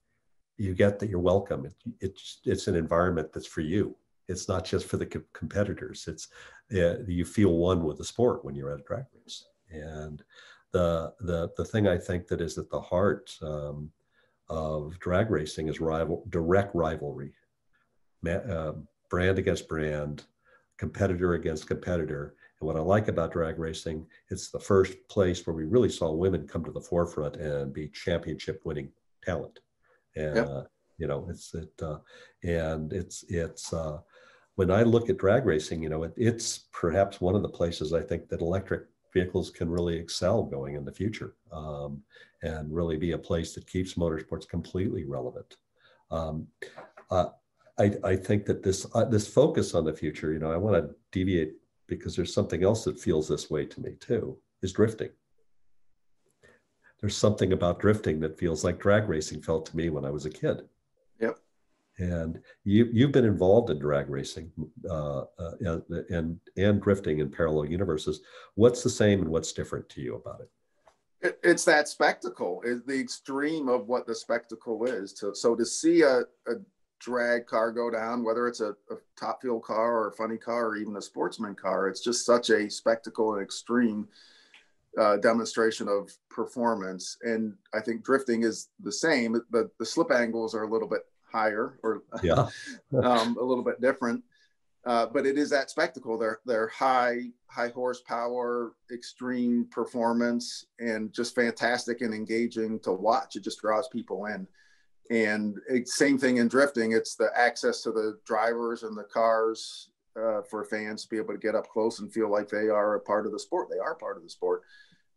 Speaker 1: you get that you're welcome. It, it's it's an environment that's for you. It's not just for the co- competitors. It's uh, you feel one with the sport when you're at a drag race. And the the the thing I think that is at the heart um, of drag racing is rival direct rivalry, Ma- uh, brand against brand, competitor against competitor. And what I like about drag racing, it's the first place where we really saw women come to the forefront and be championship winning talent. And, yep. uh, you know, it's, it, uh, and it's, it's, uh, when I look at drag racing, you know, it, it's perhaps one of the places I think that electric vehicles can really excel going in the future um, and really be a place that keeps motorsports completely relevant. Um, uh, I, I think that this uh, this focus on the future, you know, I want to deviate because there's something else that feels this way to me too, is drifting. There's something about drifting that feels like drag racing felt to me when I was a kid.
Speaker 2: Yep.
Speaker 1: And you you've been involved in drag racing uh, uh, and and drifting in parallel universes. What's the same and what's different to you about it?
Speaker 2: it it's that spectacle, is the extreme of what the spectacle is. To, so to see a, a drag cargo down, whether it's a, a, top fuel car or a funny car or even a sportsman car. It's just such a spectacle and extreme uh, demonstration of performance. And I think drifting is the same, but the slip angles are a little bit higher or
Speaker 1: yeah.
Speaker 2: um, a little bit different. Uh, but it is that spectacle. They're they're high high horsepower, extreme performance, and just fantastic and engaging to watch. It just draws people in. And same thing in drifting. It's the access to the drivers and the cars uh, for fans to be able to get up close and feel like they are a part of the sport. They are part of the sport.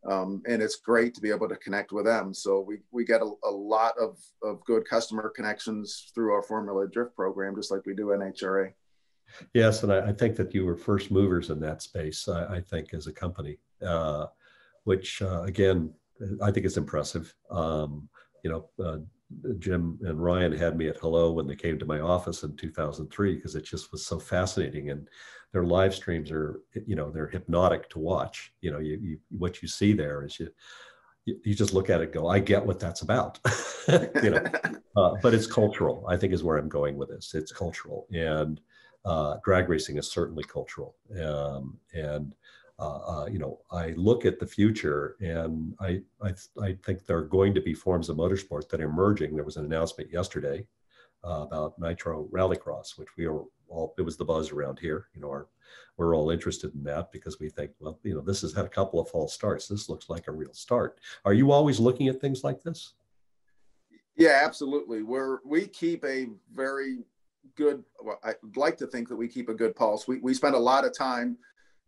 Speaker 2: Um, and it's great to be able to connect with them. So we, we get a, a, lot of, of good customer connections through our Formula Drift program, just like we do NHRA.
Speaker 1: Yes, and I, I think that you were first movers in that space. I, I think as a company, uh, which uh, again I think is impressive. Um, you know, uh, Jim and Ryan had me at Hello when they came to my office in 2003 because it just was so fascinating. And their live streams are, you know, they're hypnotic to watch. You know, you, you what you see there is you you just look at it go i get what that's about you know uh, but it's cultural i think is where i'm going with this it's cultural and uh, drag racing is certainly cultural um, and uh, uh, you know, I look at the future and I, I, I, think there are going to be forms of motorsport that are emerging. There was an announcement yesterday uh, about Nitro Rallycross, which we are all, it was the buzz around here. You know, our, we're all interested in that because we think, well, you know, this has had a couple of false starts. This looks like a real start. Are you always looking at things like this?
Speaker 2: Yeah, absolutely. We're, we keep a very good, well, I'd like to think that we keep a good pulse. We, we spend a lot of time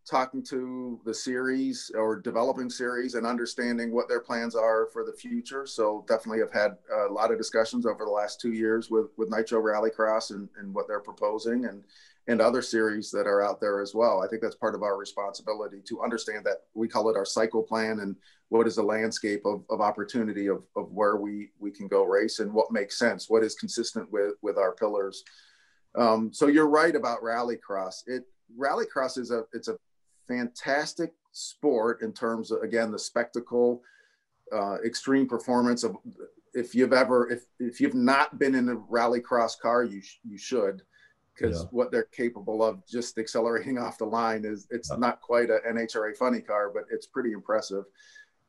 Speaker 2: talking to the series or developing series and understanding what their plans are for the future. So definitely have had a lot of discussions over the last two years with, with Nitro Rallycross and, and what they're proposing and, and other series that are out there as well. I think that's part of our responsibility to understand that we call it our cycle plan and what is the landscape of, of opportunity of, of where we, we can go race and what makes sense, what is consistent with, with our pillars. Um, so you're right about rallycross. It rallycross is a it's a fantastic sport in terms of again the spectacle, uh, extreme performance of. If you've ever if if you've not been in a rallycross car, you sh- you should because yeah. what they're capable of just accelerating off the line is it's yeah. not quite a NHRA funny car, but it's pretty impressive.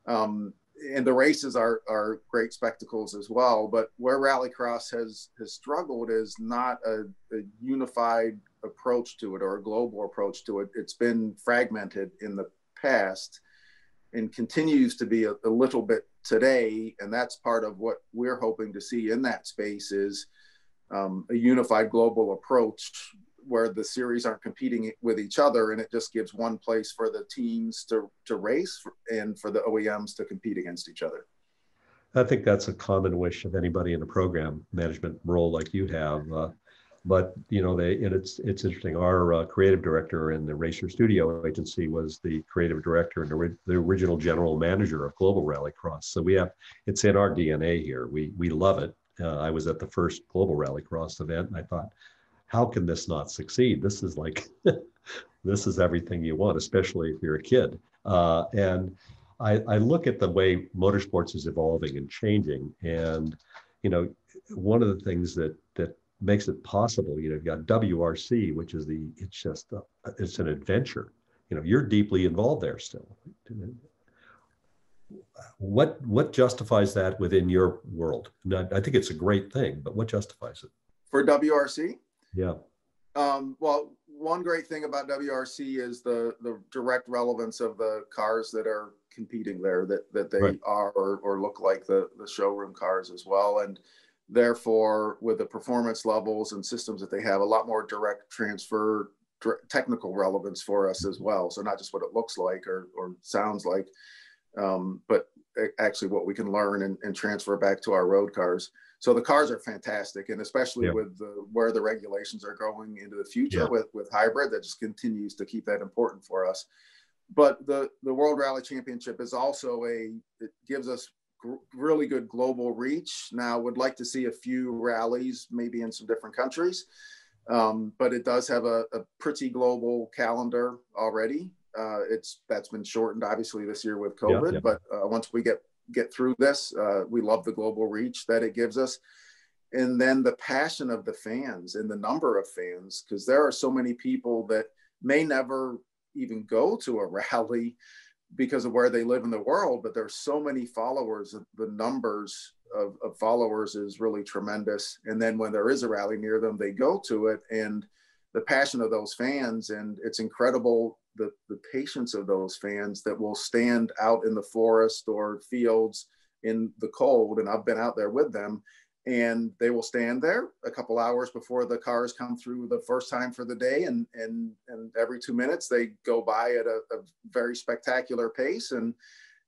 Speaker 2: Um, and the races are are great spectacles as well. But where Rallycross has has struggled is not a, a, unified approach to it or a global approach to it. It's been fragmented in the past and continues to be a, a little bit today. And that's part of what we're hoping to see in that space is um, a unified global approach where the series aren't competing with each other and it just gives one place for the teams to, to race and for the OEMs to compete against each other.
Speaker 1: I think that's a common wish of anybody in a program management role like you have. Uh, but you know, they and it's it's interesting. Our uh, creative director in the Racer Studio agency was the creative director and the, the original general manager of Global Rallycross. So we have it's in our DNA here. We we love it. Uh, I was at the first Global Rallycross event, and I thought, how can this not succeed? This is like, this is everything you want, especially if you're a kid. Uh, and I, I look at the way motorsports is evolving and changing, and you know, one of the things that that makes it possible, you know, you've got WRC, which is the it's just a, it's an adventure. You know, you're deeply involved there still. What what justifies that within your world? I think it's a great thing, but what justifies it?
Speaker 2: For WRC?
Speaker 1: Yeah.
Speaker 2: Um, well, one great thing about WRC is the the direct relevance of the cars that are competing there that that they right. are or, or look like the the showroom cars as well and therefore with the performance levels and systems that they have a lot more direct transfer technical relevance for us as well so not just what it looks like or, or sounds like um, but actually what we can learn and, and transfer back to our road cars so the cars are fantastic, and especially yeah. with the, where the regulations are going into the future yeah. with with hybrid, that just continues to keep that important for us. But the the World Rally Championship is also a it gives us gr- really good global reach. Now, would like to see a few rallies, maybe in some different countries, um, but it does have a, a pretty global calendar already. Uh, it's that's been shortened obviously this year with COVID, yeah, but uh, once we get get through this. Uh, we love the global reach that it gives us. and then the passion of the fans and the number of fans because there are so many people that may never even go to a rally because of where they live in the world but there's so many followers the numbers of, of, followers is really tremendous and then when there is a rally near them they go to it and the passion of those fans and it's incredible the, the patience of those fans that will stand out in the forest or fields in the cold and i've been out there with them and they will stand there a couple hours before the cars come through the first time for the day and and and every two minutes they go by at a, a very spectacular pace and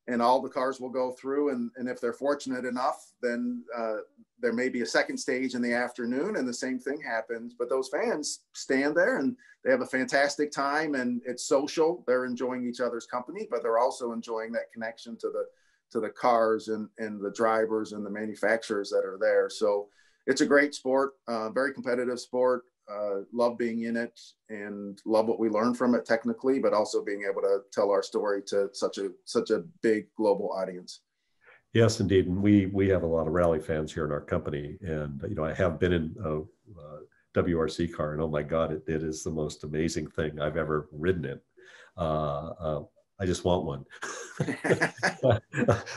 Speaker 2: and all the cars will go through and, and if they're fortunate enough then uh, there may be a second stage in the afternoon and the same thing happens but those fans stand there and they have a fantastic time and it's social they're enjoying each other's company but they're also enjoying that connection to the to the cars and, and the drivers and the manufacturers that are there. So it's a great sport, uh, very competitive sport. Uh, love being in it and love what we learn from it technically, but also being able to tell our story to such a such a big global audience.
Speaker 1: Yes, indeed, and we we have a lot of rally fans here in our company, and you know I have been in a, a WRC car, and oh my God, it, it is the most amazing thing I've ever ridden in. Uh, uh I just want one.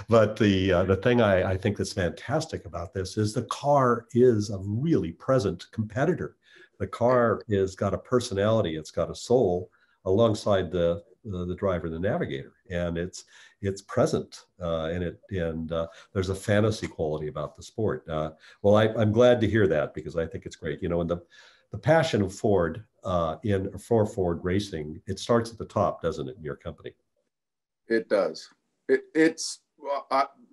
Speaker 1: but the uh, the thing I, I think that's fantastic about this is the car is a really present competitor. The car is got a personality, it's got a soul alongside the uh, the driver, the navigator, and it's it's present uh, and it and uh, there's a fantasy quality about the sport. Uh, well, I, I'm glad to hear that because I think it's great. You know, and the the passion of Ford uh, in for Ford racing, it starts at the top, doesn't it, in your company?
Speaker 2: It does. It, it's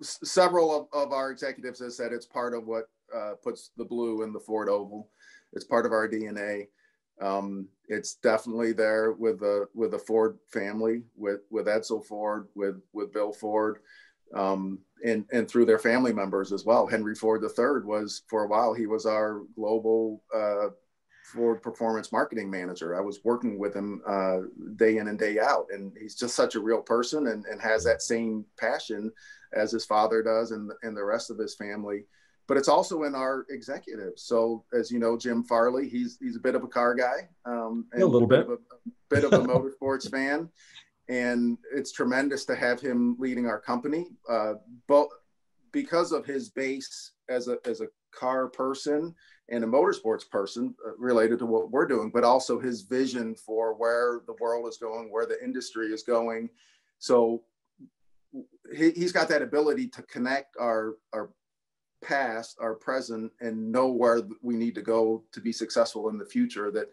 Speaker 2: several of, of our executives have said it's part of what uh, puts the blue in the Ford Oval. It's part of our DNA. Um, it's definitely there with the with the Ford family, with with Edsel Ford, with with Bill Ford, um, and and through their family members as well. Henry Ford III was for a while he was our global uh, Ford performance marketing manager. I was working with him uh, day in and day out, and he's just such a real person and, and has that same passion as his father does and, and the rest of his family. But it's also in our executives. So, as you know, Jim Farley, he's he's a bit of a car guy,
Speaker 1: um, and a little bit,
Speaker 2: a, a bit of a motorsports fan, and it's tremendous to have him leading our company. Uh, but because of his base as a as a car person and a motorsports person uh, related to what we're doing, but also his vision for where the world is going, where the industry is going. So he, has got that ability to connect our our past, our present, and know where we need to go to be successful in the future. That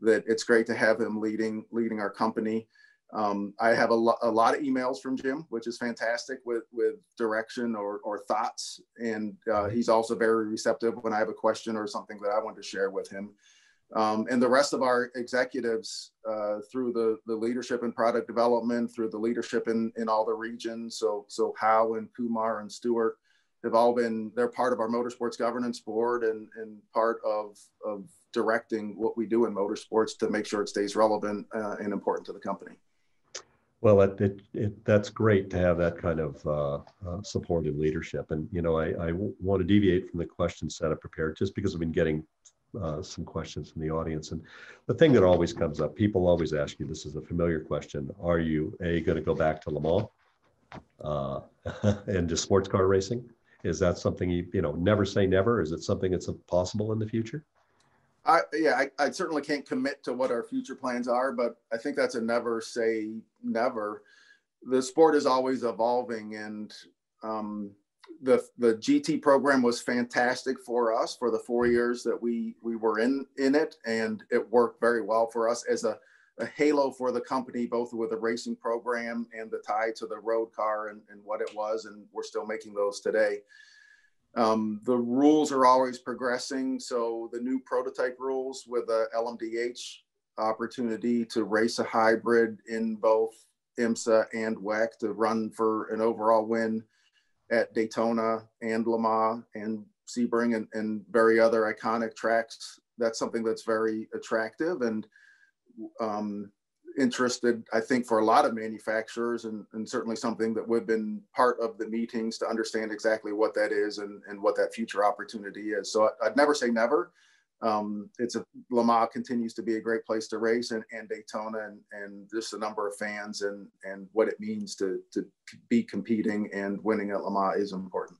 Speaker 2: that it's great to have him leading leading our company. Um, I have a, lo- a, lot of emails from Jim, which is fantastic with, with direction or, or thoughts. And uh, he's also very receptive when I have a question or something that I want to share with him. Um, and the rest of our executives uh, through the, the leadership and product development, through the leadership in, in all the regions. So, so Hau and Kumar and Stuart have all been, they're part of our motorsports governance board and, and part of, of directing what we do in motorsports to make sure it stays relevant uh, and important to the company.
Speaker 1: Well, it, it, it, that's great to have that kind of uh, uh, supportive leadership. And, you know, I, I want to deviate from the question set up prepared just because I've been getting uh, some questions from the audience. And the thing that always comes up, people always ask you, this is a familiar question. Are you, A, going to go back to Le Mans uh, and just sports car racing? Is that something you, you know, never say never? Is it something that's possible in the future?
Speaker 2: I yeah, I, I, certainly can't commit to what our future plans are, but I think that's a never say never. The sport is always evolving, and um, the the GT program was fantastic for us for the four years that we we were in in it, and it worked very well for us as a, a halo for the company, both with the racing program and the tie to the road car and, and what it was, and we're still making those today. Um, the rules are always progressing. So the new prototype rules with the LMDH opportunity to race a hybrid in both IMSA and WEC to run for an overall win at Daytona and Le Mans and Sebring and, and very other iconic tracks. That's something that's very attractive. And um, interested, I think, for a lot of manufacturers, and, and certainly something that we've been part of the meetings to understand exactly what that is and, and what that future opportunity is. So I'd never say never. Um, it's a Le Mans continues to be a great place to race, and, and Daytona, and, and just the number of fans and and what it means to to be competing and winning at Le Mans is important.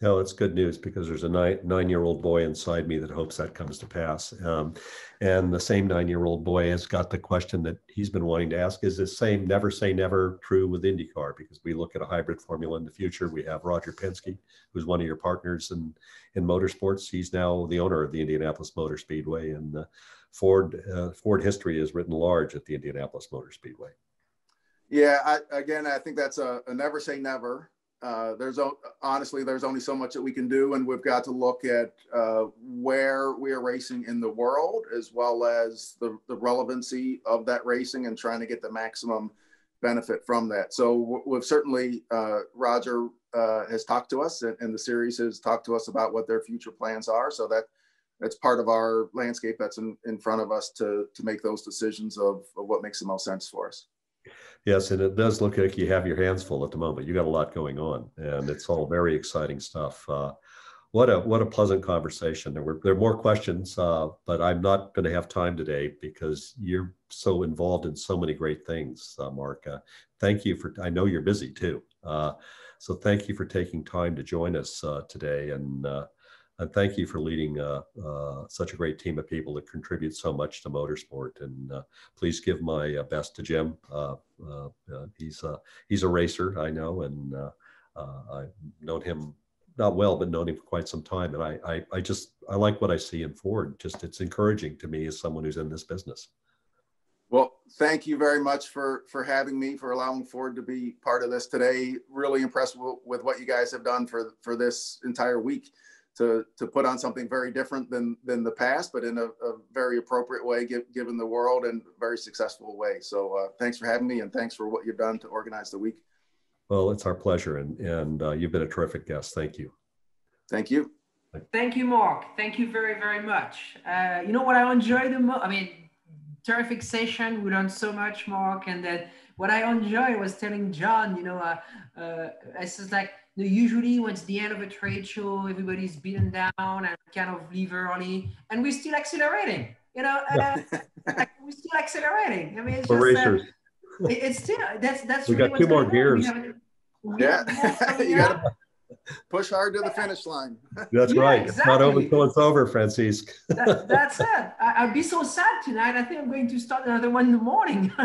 Speaker 1: No, it's good news because there's a nine, nine-year-old boy inside me that hopes that comes to pass. Um, and the same nine-year-old boy has got the question that he's been wanting to ask: Is the same never say never true with IndyCar? Because we look at a hybrid formula in the future. We have Roger Penske, who's one of your partners in in motorsports. He's now the owner of the Indianapolis Motor Speedway, and uh, Ford uh, Ford history is written large at the Indianapolis Motor Speedway.
Speaker 2: Yeah, I, again, I think that's a, a never say never uh, there's honestly there's only so much that we can do and we've got to look at uh, where we are racing in the world as well as the, the relevancy of that racing and trying to get the maximum benefit from that. So we've certainly uh, roger uh, has talked to us and, and, the series has talked to us about what their future plans are. So that that's part of our landscape that's in, in front of us to to make those decisions of, of what makes the most sense for us
Speaker 1: Yes, and it does look like you have your hands full at the moment. You got a lot going on, and it's all very exciting stuff. Uh, what a what a pleasant conversation. There were there are more questions, uh, but I'm not going to have time today because you're so involved in so many great things, uh, Mark. Uh, thank you for. I know you're busy too, uh, so thank you for taking time to join us uh, today, and and thank you for leading uh, uh, such a great team of people that contribute so much to motorsport. And uh, please give my uh, best to Jim. Uh, uh, he's he's a racer, I know, and I've known him not well, but known him for quite some time. And I, I, I just I like what I see in Ford. Just it's encouraging to me as someone who's in this business.
Speaker 2: Well, thank you very much for for having me, for allowing Ford to be part of this today. Really impressed with, with what you guys have done for for this entire week to to put on something very different than than the past, but in a, a very appropriate way, give, given the world and very successful way. So uh, thanks for having me, and thanks for what you've done to organize the week.
Speaker 1: Well, it's our pleasure, and and uh, you've been a terrific guest. Thank you.
Speaker 2: Thank you.
Speaker 3: Thank you, Mark. Thank you very very much. Uh, you know what I enjoy the most? I mean, terrific session. We learned so much, Mark, and that what I enjoy was telling John. You know, uh, uh, it's just like know, usually when it's the end of a trade show, everybody's beaten down and kind of leave early, and we're still accelerating. You know, uh, we're still accelerating. I mean, it's
Speaker 1: we're just, uh, racers.
Speaker 3: Uh, it's still that's that's
Speaker 1: we really got two more gears.
Speaker 2: yeah, you got to push hard to the finish line.
Speaker 1: That's yeah, right. Exactly. It's not over until it's over, Francisque.
Speaker 3: that, that's it. I, will be so sad tonight. I think I'm going to start another one in the morning.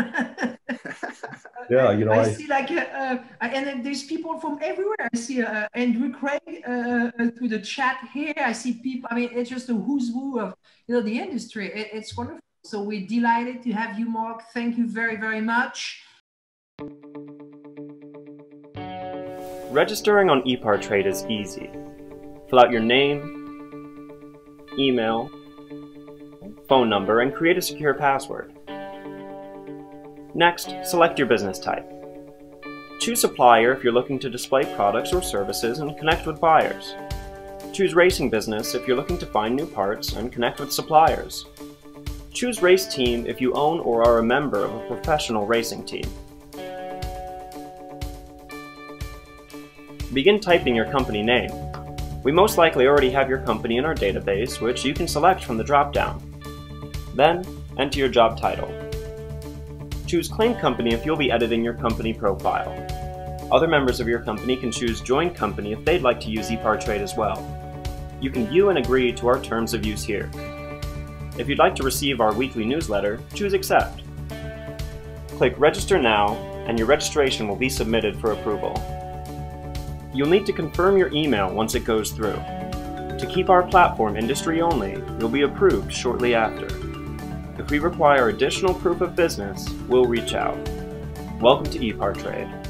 Speaker 1: yeah, you know, I,
Speaker 3: I see like, uh, uh, and then there's people from everywhere. I see uh, Andrew Craig uh, uh, through the chat here. I see people. I mean, it's just a who's who of you know the industry. It, it's wonderful. So we're delighted to have you, Mark. Thank you very, very much.
Speaker 4: Registering on ePartrade is easy. Fill out your name, email, phone number, and create a secure password. Next, select your business type. Choose supplier if you're looking to display products or services and connect with buyers. Choose racing business if you're looking to find new parts and connect with suppliers. Choose race team if you own or are a member of a professional racing team. Begin typing your company name. We most likely already have your company in our database, which you can select from the drop-down. Then, enter your job title. Choose Claim Company if you'll be editing your company profile. Other members of your company can choose Join Company if they'd like to use ePartrade as well. You can view and agree to our terms of use here. If you'd like to receive our weekly newsletter, choose Accept. Click Register Now, and your registration will be submitted for approval. You'll need to confirm your email once it goes through. To keep our platform industry only, you'll be approved shortly after. If we require additional proof of business, we'll reach out. Welcome to ePartrade.